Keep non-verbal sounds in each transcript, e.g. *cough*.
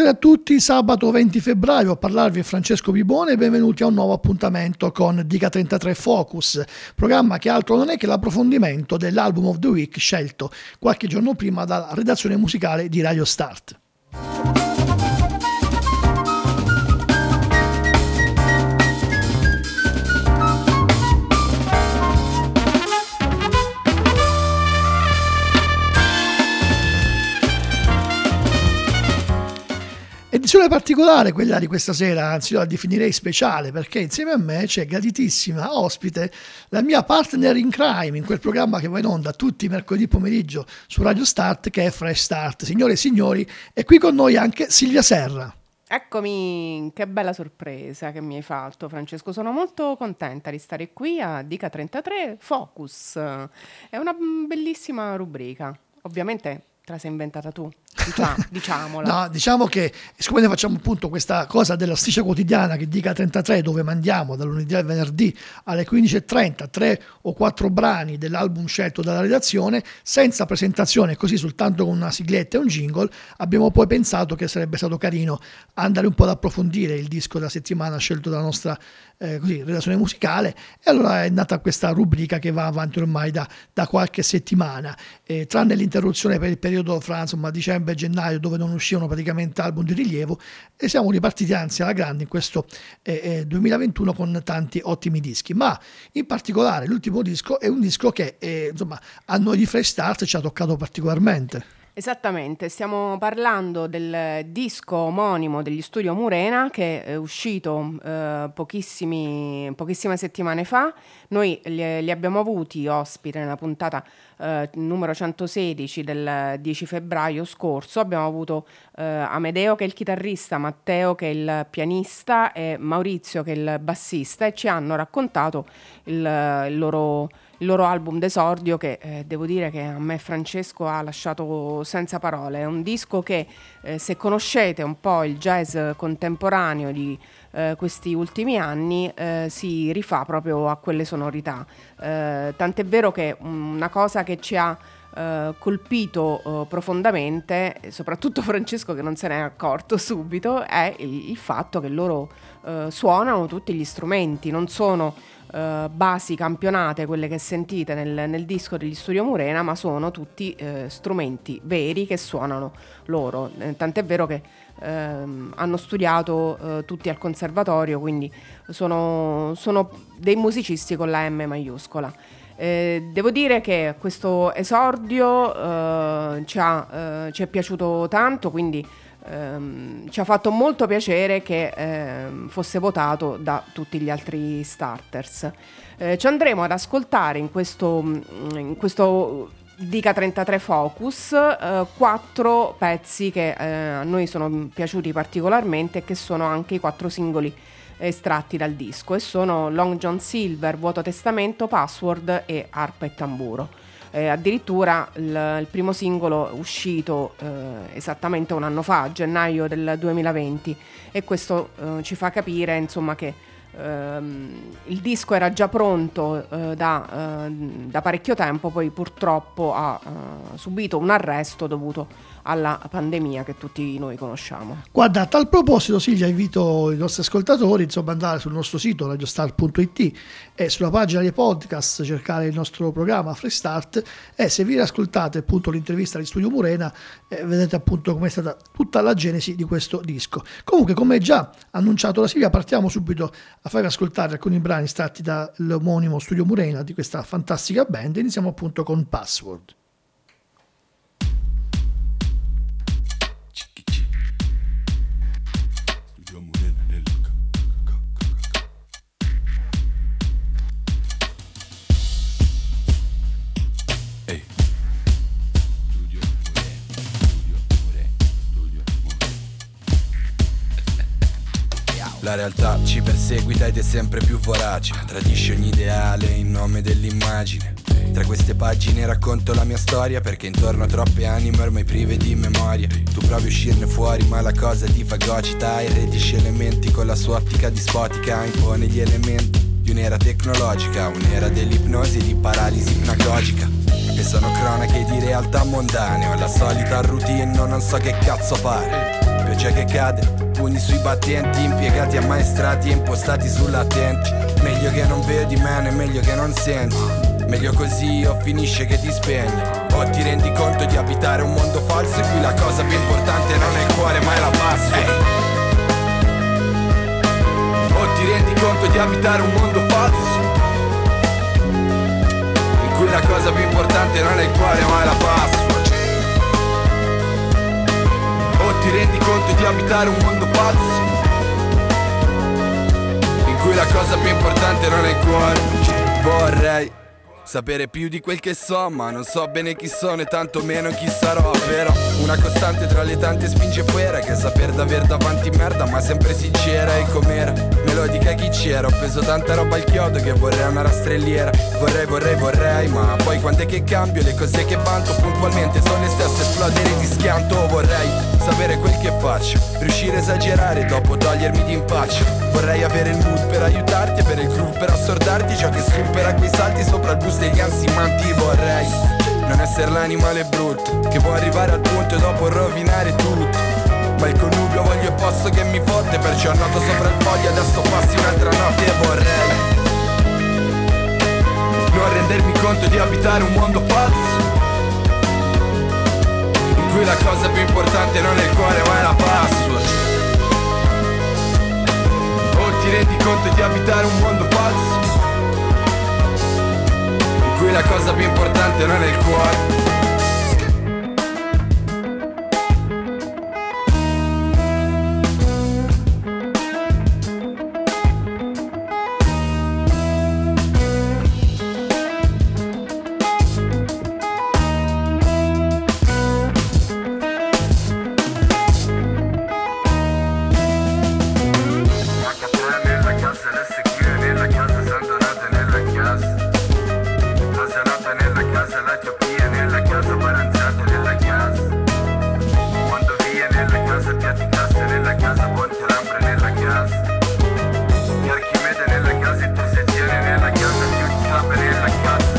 Buonasera a tutti, sabato 20 febbraio a parlarvi è Francesco Bibone e benvenuti a un nuovo appuntamento con Dica 33 Focus, programma che altro non è che l'approfondimento dell'album of the week scelto qualche giorno prima dalla redazione musicale di Radio Start. Edizione particolare quella di questa sera, anzi io la definirei speciale perché insieme a me c'è graditissima ospite la mia partner in crime in quel programma che va in onda tutti i mercoledì pomeriggio su Radio Start che è Fresh Start. Signore e signori, è qui con noi anche Silvia Serra. Eccomi, che bella sorpresa che mi hai fatto Francesco, sono molto contenta di stare qui a Dica 33 Focus, è una bellissima rubrica, ovviamente te la sei inventata tu. Diciamo, diciamola. no, diciamo che siccome noi facciamo appunto questa cosa della striscia quotidiana che dica 33 dove mandiamo dal lunedì al venerdì alle 15.30 tre o quattro brani dell'album scelto dalla redazione senza presentazione così soltanto con una sigletta e un jingle abbiamo poi pensato che sarebbe stato carino andare un po' ad approfondire il disco della settimana scelto dalla nostra eh, così, redazione musicale e allora è nata questa rubrica che va avanti ormai da, da qualche settimana eh, tranne l'interruzione per il periodo fra insomma dicembre dicembre e gennaio dove non uscivano praticamente album di rilievo e siamo ripartiti anzi alla grande in questo eh, 2021 eh, con tanti ottimi dischi. Ma in particolare l'ultimo disco è un disco che eh, insomma a noi di Fresh Start ci ha toccato particolarmente Esattamente, stiamo parlando del disco omonimo degli studio Murena che è uscito eh, pochissime settimane fa. Noi li, li, abbiamo avuti ospite nella puntata eh, numero 116 del 10 febbraio scorso. Abbiamo avuto eh, Amedeo che è il chitarrista, Matteo che è il pianista e Maurizio che è il bassista e ci hanno raccontato il, il loro il loro album d'esordio che eh, devo dire che a me Francesco ha lasciato senza parole. È un disco che eh, se conoscete un po' il jazz contemporaneo di eh, questi ultimi anni eh, si rifà proprio a quelle sonorità. Eh, tant'è vero che una cosa che ci ha Uh, colpito uh, profondamente, soprattutto *laughs* Francesco che non se n'è accorto subito, è il, il fatto che loro uh, suonano tutti gli strumenti, non sono eh, basi campionate, quelle che sentite nel, nel, disco degli Studio Murena, ma sono tutti eh, strumenti veri che suonano loro. Eh, tant'è vero che ehm, hanno studiato eh, tutti al conservatorio, quindi sono, sono, dei musicisti con la M maiuscola. Eh, devo dire che questo esordio ci, ha, ci è piaciuto tanto, quindi ehm, ci ha fatto molto piacere che ehm, fosse votato da tutti gli altri starters. Eh, ci andremo ad ascoltare in questo, mm, in questo Dica 33 Focus, eh, quattro pezzi che eh, a noi sono piaciuti particolarmente e che sono anche i quattro singoli estratti dal disco e sono Long John Silver, Vuoto Testamento, Password e Arpa e Tamburo. Eh, addirittura il, il, primo singolo uscito eh, esattamente un anno fa, a gennaio del 2020, e questo eh, ci fa capire insomma, che ehm, il disco era già pronto eh, da, eh, da, parecchio tempo, poi purtroppo ha eh, subito un arresto dovuto alla pandemia che tutti noi conosciamo. Guarda, a tal proposito Silvia invito i nostri ascoltatori insomma, ad andare sul nostro sito radiostar.it e sulla pagina dei podcast cercare il nostro programma Free Start e se vi ascoltate appunto l'intervista di Studio Murena eh, vedete appunto come è stata tutta la genesi di questo disco. Comunque come già annunciato da Silvia partiamo subito a farvi ascoltare alcuni brani estratti dall'omonimo Studio Murena di questa fantastica band e iniziamo appunto con Password. La realtà ci perseguita ed è sempre più vorace. Tradisce ogni ideale in nome dell'immagine. Tra queste pagine racconto la mia storia Perché intorno a troppe anime ormai prive di memoria. Tu provi a uscirne fuori ma la cosa ti fagocita E redisce elementi con la sua ottica dispotica Impone gli elementi di un'era tecnologica Un'era dell'ipnosi e di paralisi ipnagogica. E sono cronache di realtà mondane Ho la solita routine, non so che cazzo fare. Pioggia che cade, pugni sui battenti, impiegati ammaestrati e impostati sull'attenti. Meglio che non vedi meno meglio che non senti. Meglio così o finisce che ti spegni. O ti rendi conto di abitare un mondo falso in cui la cosa più importante non è il cuore ma è la passione. O ti rendi conto di abitare un mondo falso in cui la cosa più importante non è il cuore ma è la password. Ti rendi conto di abitare un mondo pazzo in cui la cosa più importante non è il cuore. Vorrei Sapere più di quel che so, ma non so bene chi sono e tanto meno chi sarò Però una costante tra le tante spinge fuera Che saper d'aver davanti merda, ma sempre sincera e com'era. Melodica chi c'era, ho preso tanta roba al chiodo che vorrei una rastrelliera. Vorrei, vorrei, vorrei, ma poi quando è che cambio? Le cose che vanto puntualmente sono le stesse Esplodere di schianto, vorrei sapere quel che faccio Riuscire a esagerare dopo togliermi di impaccio Vorrei avere il mood per aiutarti, avere il groove per assordarti Ciò che supera quei salti sopra il bus degli ansimanti vorrei Non essere l'animale brutto Che può arrivare al punto e dopo rovinare tutto. Ma il connubio voglio e posso che mi fotte Perciò noto sopra il foglio adesso passi un'altra notte e vorrei Non rendermi conto di abitare un mondo pazzo In cui la cosa più importante non è il cuore ma è la password. O ti rendi conto di abitare un mondo pazzo cui la cosa più importante non è il cuore casa, Ponte Lampre nella casa E Archimede nella casa, intersezione nella casa, Chiudi Club nella casa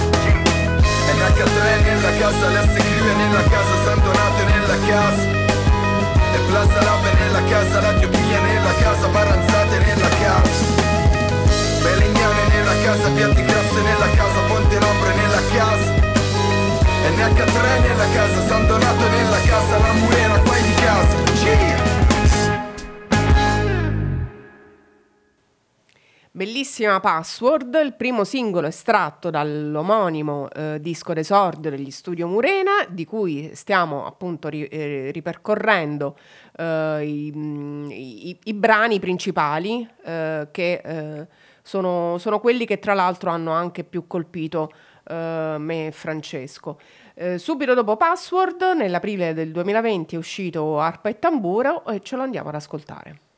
NH3 nella casa, Lasse Crive nella casa, San Donato nella casa E Plaza Lab nella casa, la Tiopia nella casa, Baranzate nella casa Belegnane nella casa, Piatti Grasse nella casa, Ponte Lampre nella casa NH3 nella casa, San Donato nella casa, la Murena qua di casa, yeah! Bellissima Password, il primo singolo estratto dall'omonimo eh, disco d'esordio degli Studio Murena, di cui stiamo appunto ri- eh, ripercorrendo eh, i, i, i, brani principali, eh, che eh, sono, sono, quelli che tra l'altro hanno anche più colpito me e Francesco. subito dopo Password, nell'aprile del 2020 è uscito Arpa e Tamburo e ce lo andiamo ad ascoltare.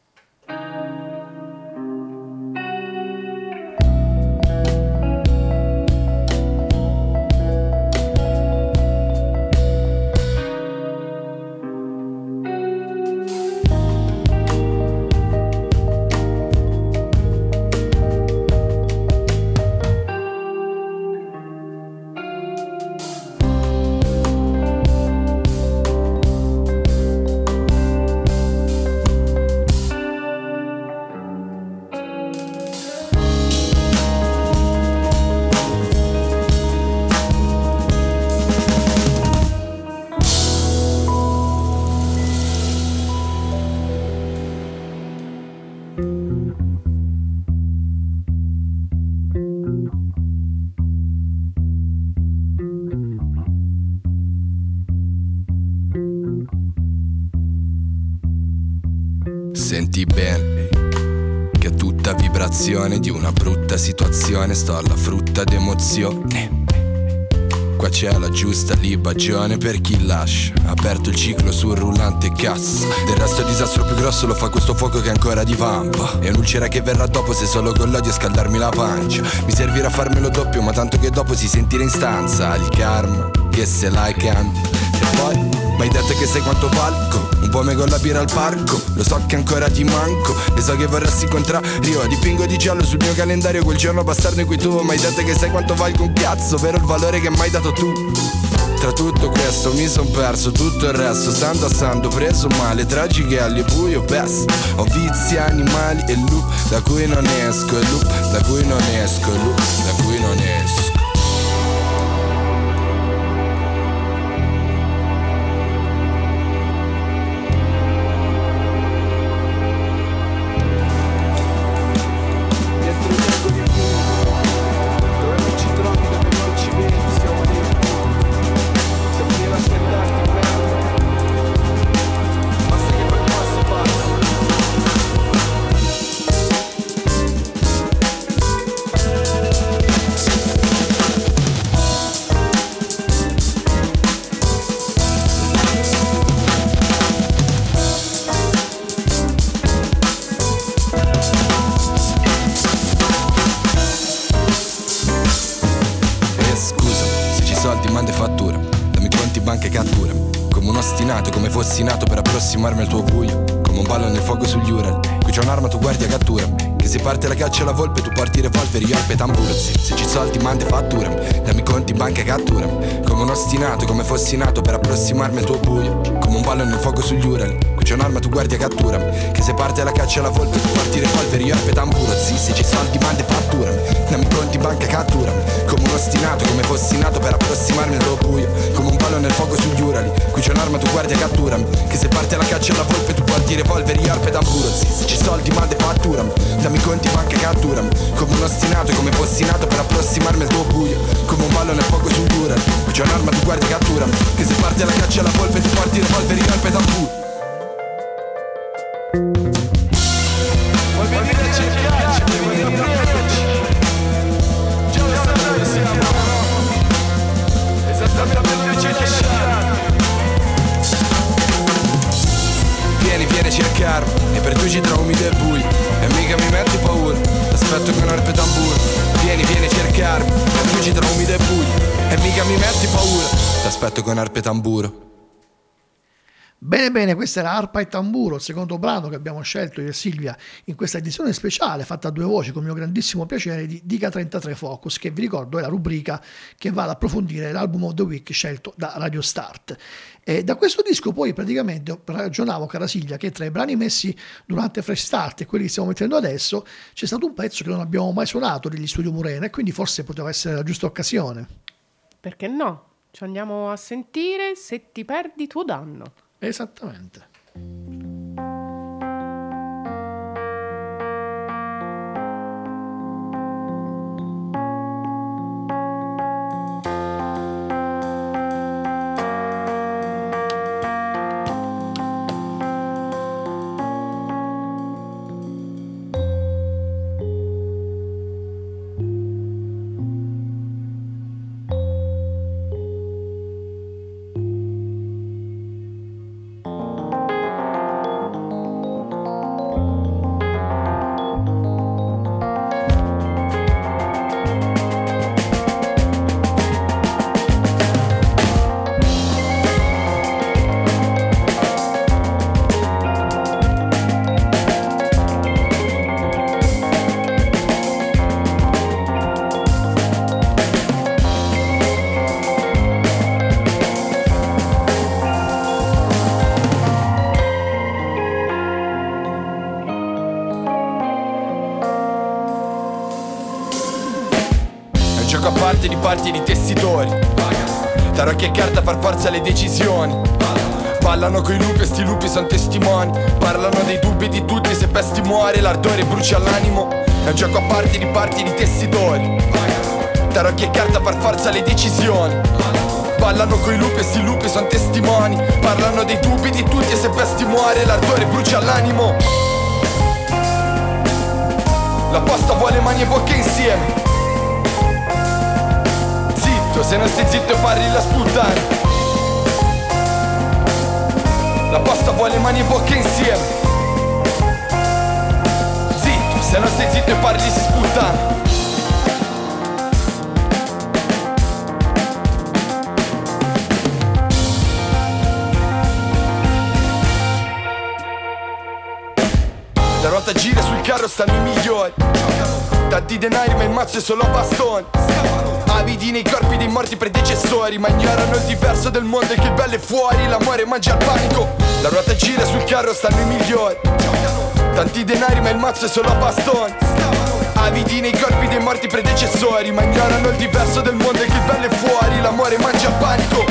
Sensazione di una brutta situazione Sto alla frutta d'emozione Qua c'è la giusta libagione per chi lascia. Aperto il ciclo sul rullante cazzo. Del resto il disastro più grosso lo fa questo fuoco che ancora divampa E un'ulcera che verrà dopo se solo con l'odio scaldarmi la pancia. Mi servirà farmelo doppio ma tanto che dopo si sentirà in stanza. Il karma che se l'hai cambia. E poi ma hai detto che sai quanto valgo Un po' me con la birra al parco? Lo so che ancora ti manco. E so che vorresti incontrare Io dipingo di giallo sul mio calendario Quel giorno bastardo in cui tu Ma hai detto che sai quanto valgo un cazzo Vero il valore che mi hai dato tu. Tra tutto questo mi son perso tutto il resto Stando assando preso male Tragiche alle buio best. Ho vizi animali e loop Da cui non esco E loop da cui non esco E loop da cui non esco parte la volpe Tu porti revolver, io arpe tamburzi Se ci soldi mandi fattura Dammi conti, banca e cattura. Come un ostinato, come fossi nato per approssimarmi al tuo buio. Come un ballo nel fuoco sugli Ural Qui c'è un'arma, tu guardi a cattura. Che se parte la caccia alla volpe Tu porti revolver, ostinato, come fossi nato per approssimarmi al tuo buio. Come un ballo nel fuoco sugli Urali. Qui c'è un'arma, tu guardi e cattura Che se parte la caccia alla volpe tu porti revolver, arpe tamburo Sì, se ci soldi mande fattura Dammi conti banca cattura Come un ostinato, come fossi nato per approssimarmi al tuo buio. Come un ballo nel fuoco sul dura Qui c'è un'arma, tu guardi e cattura Che se parte la caccia alla volpe tu porti revolver, arpe tamburo Vuoi E per tu ci trovi e bui E mica mi metti paura Aspetto con arpe tamburo Vieni, vieni a cercarmi E per tu ci trovi e bui E mica mi metti paura T'aspetto con arpe tamburo Bene, bene, questa era Arpa e Tamburo, il secondo brano che abbiamo scelto io e Silvia in questa edizione speciale fatta a due voci con mio grandissimo piacere di Dica 33 Focus, che vi ricordo è la rubrica che va ad approfondire l'album of the week scelto da Radio Start. E da questo disco poi praticamente ragionavo, cara Silvia, che tra i brani messi durante Fresh Start e quelli che stiamo mettendo adesso c'è stato un pezzo che non abbiamo mai suonato degli studio Murena e quindi forse poteva essere la giusta occasione. Perché no? Ci andiamo a sentire Se ti perdi tuo danno. Esattamente. Tarocchi e carta far forza alle decisioni. Ballano coi lupi e sti lupi son testimoni. Parlano dei dubbi di tutti se pesti muore L'ardore brucia l'animo. È un gioco a parti di parti di tessitori. Tarocchi e carta far forza alle decisioni. Ballano coi lupi e sti lupi son testimoni. Parlano dei dubbi di tutti e se pesti muore L'ardore brucia l'animo. La posta vuole mani e bocche insieme Se non stai zitto parli la sputtana La posta vuole mani e bocche insieme. Zitto, se non stai zitto e parli si sputtana La ruota gira sul carro stanno i migliori. Tanti denari ma il mazzo è solo bastoni Avidi nei corpi dei morti predecessori Ma ignorano il diverso del mondo e che il bello è fuori. L'amore mangia il panico La ruota gira sul carro stanno i migliori. Tanti denari ma il mazzo è solo a bastoni. Avidi nei corpi dei morti predecessori Ma ignorano il diverso del mondo e che il bello è fuori. L'amore mangia il panico.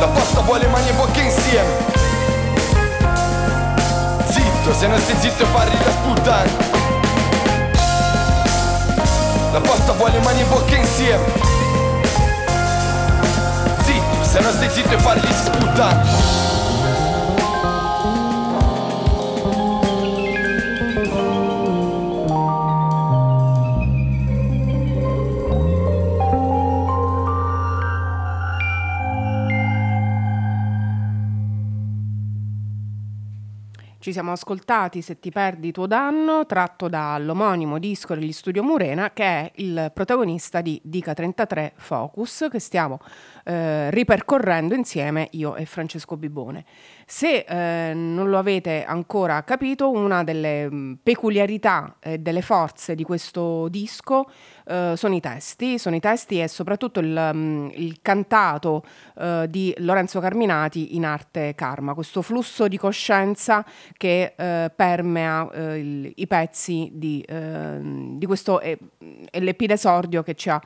La posta vuole mani e bocche insieme. Zitto, se non stai zitto parli da sputtane La posta vuole mani e bocche insieme Zitto, se non stai zitto e parli di Ci siamo ascoltati Se ti perdi tuo danno, tratto dall'omonimo disco degli Studio Murena, che è il protagonista di Dica 33 Focus, che stiamo eh, ripercorrendo insieme io e Francesco Bibone. Se eh, non lo avete ancora capito, una delle mm, peculiarità e delle forze di questo disco eh, sono i testi, sono i testi e soprattutto il, mm, il cantato eh, di Lorenzo Carminati in arte karma, questo flusso di coscienza che eh, permea eh, il, i pezzi di, ehm, di questo è, è l'epidesordio che ci ha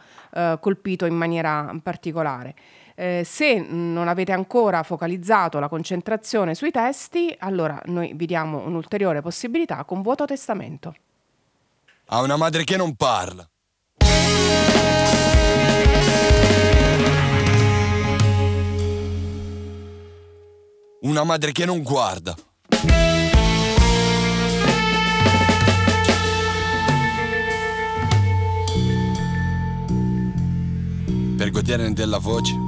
colpito in maniera particolare. Eh, se non avete ancora focalizzato la concentrazione sui testi, allora noi vi diamo un'ulteriore possibilità con vuoto testamento. Ha una madre che non parla. Una madre che non guarda. Per goderne della voce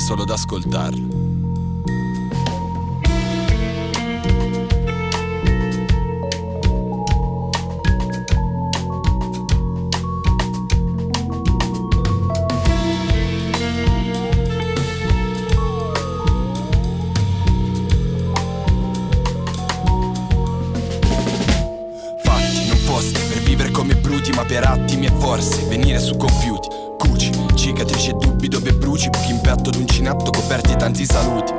chiede solo ad ascoltarlo. Non posti per vivere come bruti, ma per attimi e forse venire su compiuti. Cuci, cicatrici e dubbi dove bruci, buchi in petto d'uncinetto coperti tanti saluti.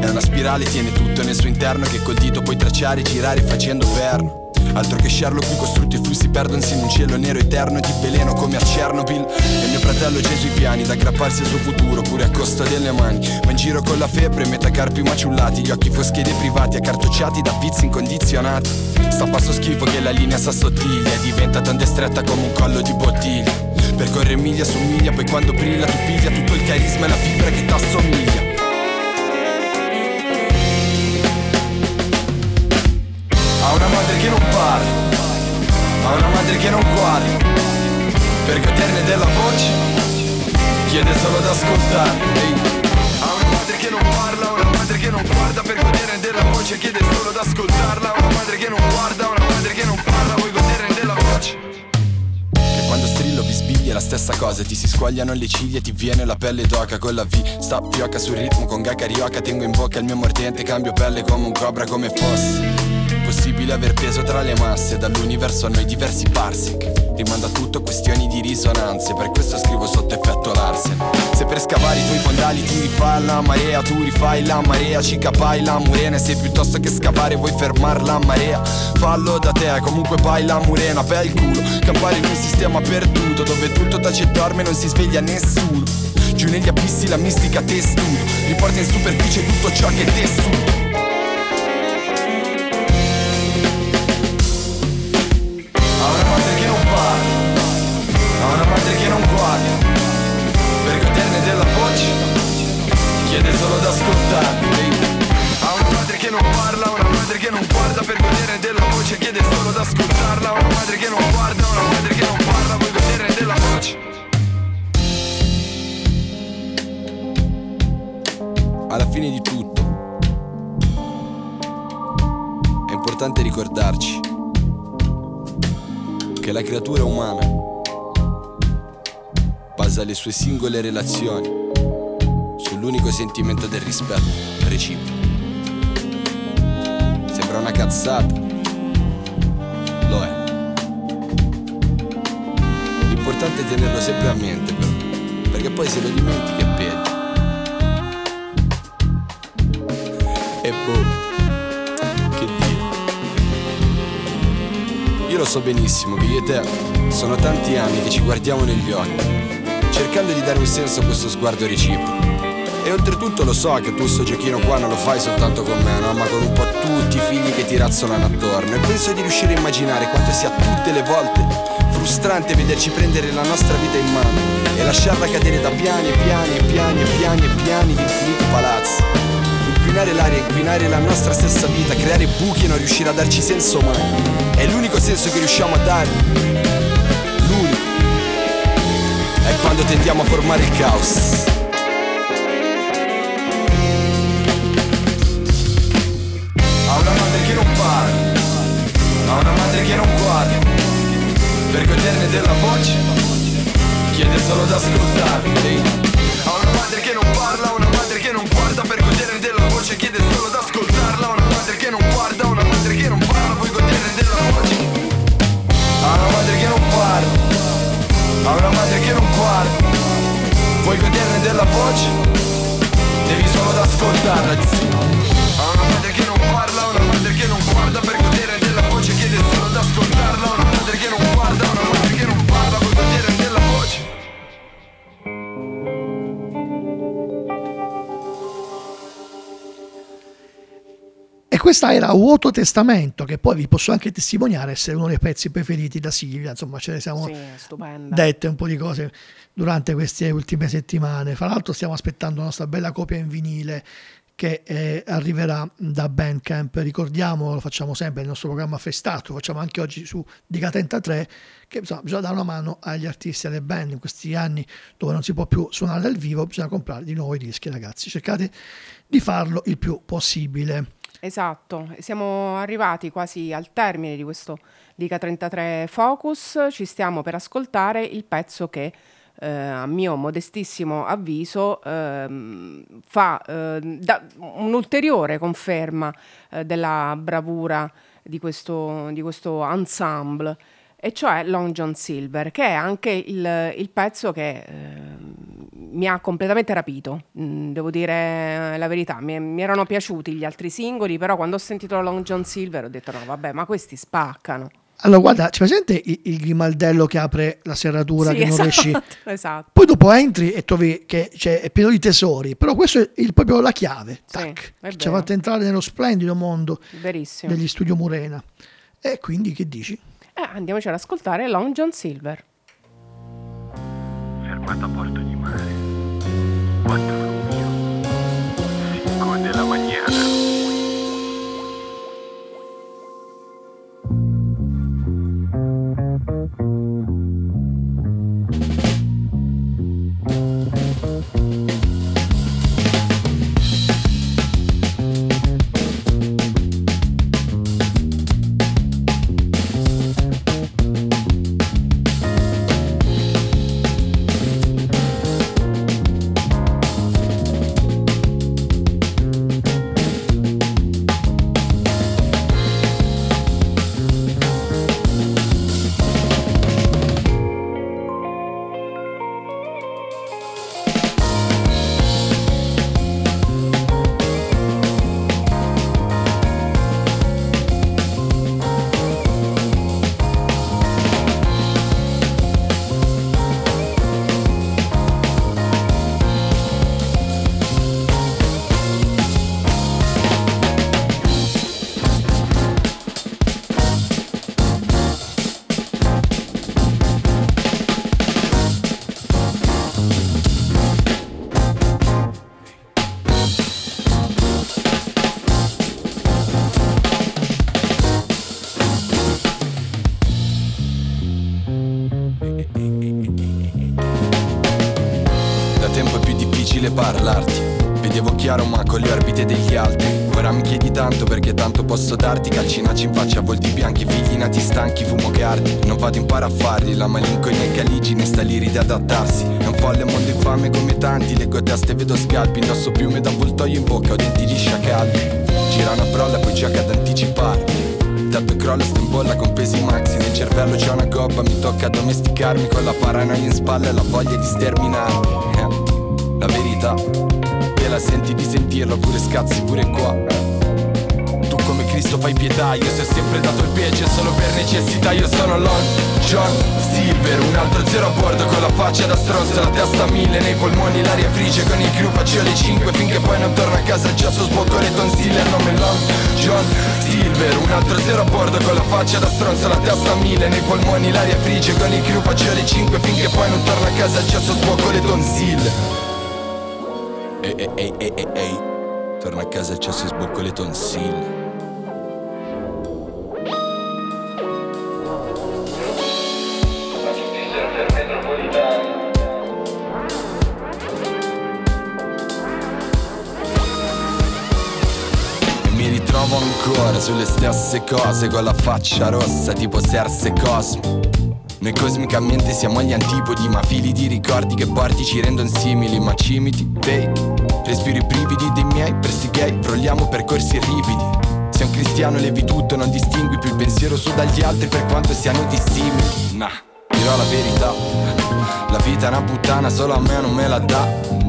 È una spirale, tiene tutto nel suo interno che col dito puoi tracciare, girare facendo perno. Altro che Sherlock, qui costruiti i flussi perdono-si in un cielo nero eterno di veleno come a Chernobyl. E mio fratello c'è sui piani da aggrapparsi al suo futuro, pure a costo delle mani. Ma in giro con la febbre, metacarpi maciullati, gli occhi foschi e deprivati, accartocciati da pizzi incondizionati. Sta passo schifo che la linea s'assottiglia diventa tanto stretta come un collo di bottiglia. Percorre miglia su miglia, poi quando brilla tu piglia tutto il carisma e la fibra che t'assomiglia. Ha una madre che non parla, ha una madre che non guarda, per goderne della voce, chiede solo ad ascoltare. Ehi. Ha una madre che non parla, una madre che non guarda, per goderne della voce, chiede solo ad ascoltarla. Una madre che non guarda, una madre che non parla, stessa cosa Ti si squagliano le ciglia ti viene la pelle d'oca Con la V. Sta fioca sul ritmo Con ga carioca tengo in bocca il mio mordente Cambio pelle come un cobra come fosse Possibile aver peso tra le masse. Dall'universo a noi diversi parsec Rimanda tutto questioni di risonanze Per questo scrivo sotto effetto Larsen. Se per scavare i tuoi fondali ti rifai la marea Tu rifai la marea, ci capai la murena E se piuttosto che scavare vuoi fermar la marea. Fallo da te, comunque pai la murena Bel culo, campare in un sistema perduto Dove tutto tace e dorme non si sveglia nessuno. Giù negli abissi la mistica testudo Riporta in superficie tutto ciò che è tessuto chiede solo ad ascoltarmi. Ha una madre che non parla, una madre che non guarda, per goderne della voce, chiede solo ad ascoltarla. Una madre che non guarda, una madre che non parla, vuoi goderne della voce. Alla fine di tutto, è importante ricordarci che la creatura umana basa le sue singole relazioni sull'unico sentimento del rispetto reciproco. Sembra una cazzata, lo è. L'importante è tenerlo sempre a mente però, perché poi se lo dimentichi è peggio. E boh, che dire. Io lo so benissimo che io e te sono tanti anni che ci guardiamo negli occhi, cercando di dare un senso a questo sguardo reciproco. E oltretutto lo so che tu sto giochino qua non lo fai soltanto con me, no? Ma con un po' tutti i figli che ti razzolano attorno. E penso di riuscire a immaginare quanto sia tutte le volte frustrante vederci prendere la nostra vita in mano e lasciarla cadere da piani e piani e piani e piani e piani di infiniti palazzi. Inquinare l'aria, inquinare la nostra stessa vita, creare buchi e non riuscire a darci senso mai. È l'unico senso che riusciamo a dare. L'unico. È quando tendiamo a formare il caos. Non guarda, per goderne della voce, chiede solo d'ascoltarmi. Ha una madre che non parla, una madre che non guarda, per goderne della voce, chiede solo d'ascoltarla. Una madre che non guarda, una madre che non parla, vuoi goderne della voce. Ha una madre che non parla, ha una madre che non guarda, vuoi goderne della voce, devi solo d'ascoltarla. Ha questa era Vuoto Testamento, che poi vi posso anche testimoniare essere uno dei pezzi preferiti da Silvia. Insomma, ce ne siamo Sì, dette un po' di cose durante queste ultime settimane. Fra l'altro, stiamo aspettando la nostra bella copia in vinile che eh, arriverà da Bandcamp. Ricordiamo, lo facciamo sempre nel nostro programma Festato, lo facciamo anche oggi su Diga 33, che insomma, bisogna dare una mano agli artisti e alle band in questi anni dove non si può più suonare dal vivo, bisogna comprare di nuovo i dischi, ragazzi. Cercate di farlo il più possibile. Esatto, siamo arrivati quasi al termine di questo Dica 33 Focus, ci stiamo per ascoltare il pezzo che eh, a mio modestissimo avviso ehm, fa eh, un'ulteriore conferma eh, della bravura di questo, di questo ensemble e cioè Long John Silver, che è anche il, il pezzo che ehm, mi ha completamente rapito, Mm, devo dire la verità, mi, mi erano piaciuti gli altri singoli, però quando ho sentito Long John Silver ho detto no vabbè ma questi spaccano. Allora, guarda, c'è presente il, il grimaldello che apre la serratura Sì, che non esatto, riesci? *laughs* esatto. Poi dopo entri e trovi che c'è, è pieno di tesori, però questo è il- proprio la chiave, Sì, tac, che ci ha fatto entrare nello splendido mondo Verissimo. degli studio Murena. E quindi che dici? Eh, andiamoci ad ascoltare Long John Silver. fermato a Porto di difficile parlarti. Vedevo chiaro ma con le orbite degli altri. Ora mi chiedi tanto perché tanto posso darti. Calcinacci in faccia, volti bianchi, figli nati stanchi, fumo cardi. Non vado in paraffari, la malinconia in caligine sta lì di adattarsi. È un folle mondo infame come tanti. Leggo teste, vedo scalpi, indosso piume da avvoltoio in bocca, ho denti di sciacalli. Gira una brolla, poi gioca ad anticipare. tetto crolla sto in bolla con pesi maxi Nel cervello c'è una gobba Mi tocca domesticarmi con la paranoia in spalla E la voglia di sterminarmi La verità. Te la senti di sentirla Pure scazzi pure qua. Come Cristo fai pietà Io se ho sempre dato il piede solo per necessità Io sono Lon John Silver Un altro zero a bordo con la faccia da stronzo La testa a mille nei polmoni l'aria frige Con il crew faccio le cinque Finché poi non torno a casa già so sbocco le tonsille Il nome Lon John Silver Un altro zero a bordo con la faccia da stronzo La testa a mille nei polmoni l'aria frige Con il crew faccio le cinque Finché poi non torno a casa già so sbocco le tonsille Ehi ehi ehi ehi ehi Torno a casa e ci sbocco le tonsille ritrovo ancora sulle stesse cose con la faccia rossa tipo Serse Cosmo. Noi cosmicamente siamo gli antipodi, ma fili di ricordi che porti ci rendono simili, ma cimiti, fake. I brividi dei miei presti gay, frolliamo percorsi ripidi. Sei un cristiano levi tutto, non distingui più il pensiero su dagli altri per quanto siano dissimili. Nah, dirò la verità. La vita è una puttana, solo a me non me la dà.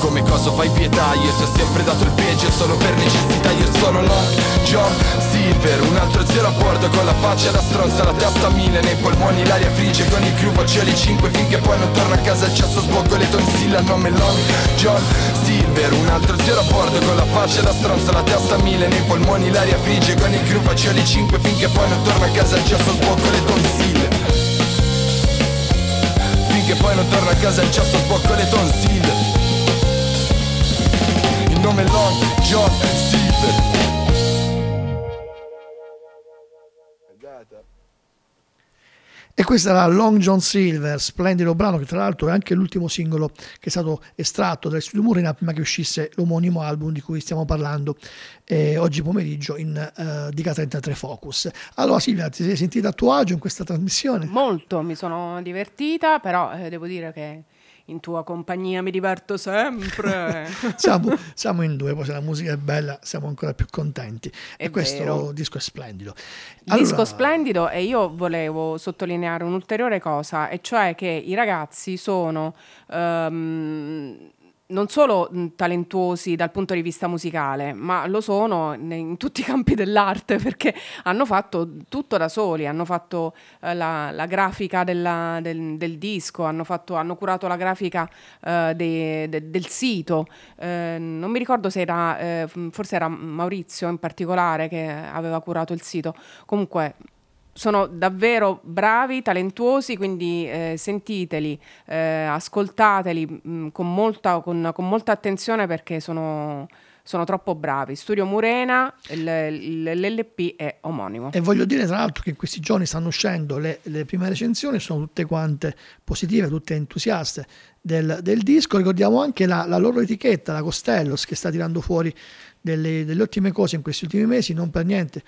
Come cosa fai pietà. Io ti ho sempre dato il peggio solo per necessità. Io sono Long John Silver Un altro zero a bordo con la faccia da stronza La testa a mille nei polmoni l'aria frigge Con il crew faccio le cinque finché poi non torno a casa Il cesso sbocco le tonsille al nome Long John Silver Un altro zero a bordo con la faccia da stronza La testa a mille nei polmoni l'aria frigge Con il crew faccio le cinque finché poi non torno a casa Il cesso sbocco le tonsille. Finché poi non torno a casa il cesso sbocco le tonsille nome Long John Silver E questo era Long John Silver, splendido brano che tra l'altro è anche l'ultimo singolo che è stato estratto dal studio Murina prima che uscisse l'omonimo album di cui stiamo parlando eh, oggi pomeriggio in uh, Dica 33 Focus. Allora Silvia, ti sei sentita a tuo agio in questa trasmissione? Molto, mi sono divertita, però eh, devo dire che in tua compagnia mi diverto sempre. *laughs* siamo, siamo, in due, poi se la musica è bella siamo ancora più contenti. È e questo vero. disco è splendido. Il allora... disco splendido e io volevo sottolineare un'ulteriore cosa, e cioè che i ragazzi sono... Um, non solo talentuosi dal punto di vista musicale, ma lo sono in tutti i campi dell'arte *laughs* perché hanno fatto tutto da soli, hanno fatto eh, la, la, grafica della, del, del, disco, hanno, fatto, hanno, curato la grafica eh, de, de, del sito. Eh, non mi ricordo se era, eh, forse era Maurizio in particolare che aveva curato il sito. Comunque sono davvero bravi, talentuosi, quindi eh, sentiteli, eh, ascoltateli mh, mm, con, molta, con, con, molta, attenzione perché sono, sono troppo bravi. Studio Murena, l'LP è omonimo. E voglio dire tra l'altro che in questi giorni stanno uscendo le, le prime recensioni, sono tutte quante positive, tutte entusiaste del, del disco. Ricordiamo anche la, la, loro etichetta, la Costellos, che sta tirando fuori delle, delle ottime cose in questi ultimi mesi, non per niente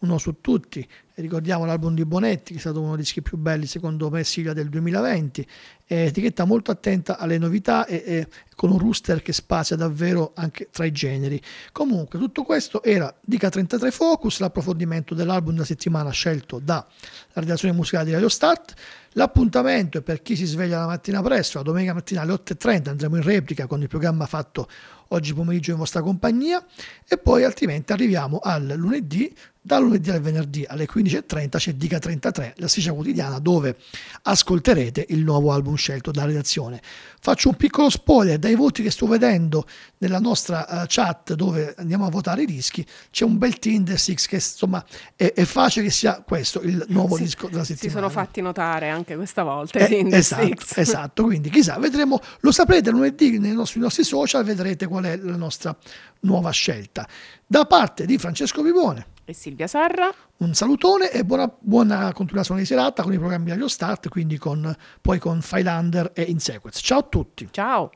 uno su tutti. Ricordiamo l'album di Bonetti, che è stato uno dei dischi più belli secondo me Silvia del 2020, è etichetta molto attenta alle novità e, e, con un rooster che spazia davvero anche tra i generi. Comunque tutto questo era Dica 33 Focus, l'approfondimento dell'album della settimana scelto dalla redazione musicale di Radio Start. L'appuntamento è per chi si sveglia la mattina presto, la domenica mattina alle 8.30 andremo in replica con il programma fatto oggi pomeriggio in vostra compagnia e poi altrimenti arriviamo al lunedì dal lunedì al venerdì alle 15.30 c'è Dica 33, la striscia quotidiana, dove ascolterete il nuovo album scelto dalla redazione. Faccio un piccolo spoiler, dai voti che sto vedendo nella nostra uh, chat dove andiamo a votare i dischi, c'è un bel Tinder 6 che insomma è, è, facile che sia questo il nuovo sì, disco della settimana. Si sono fatti notare anche questa volta. Eh, esatto, esatto, quindi chissà, vedremo, lo saprete lunedì nei nostri, nostri social, vedrete qual è la nostra nuova scelta. Da parte di Francesco Vivone e Silvia Sarra. Un salutone e buona, buona continuazione di serata con i programmi Radio Start, quindi con, poi con Filander e In Sequence. Ciao a tutti. Ciao.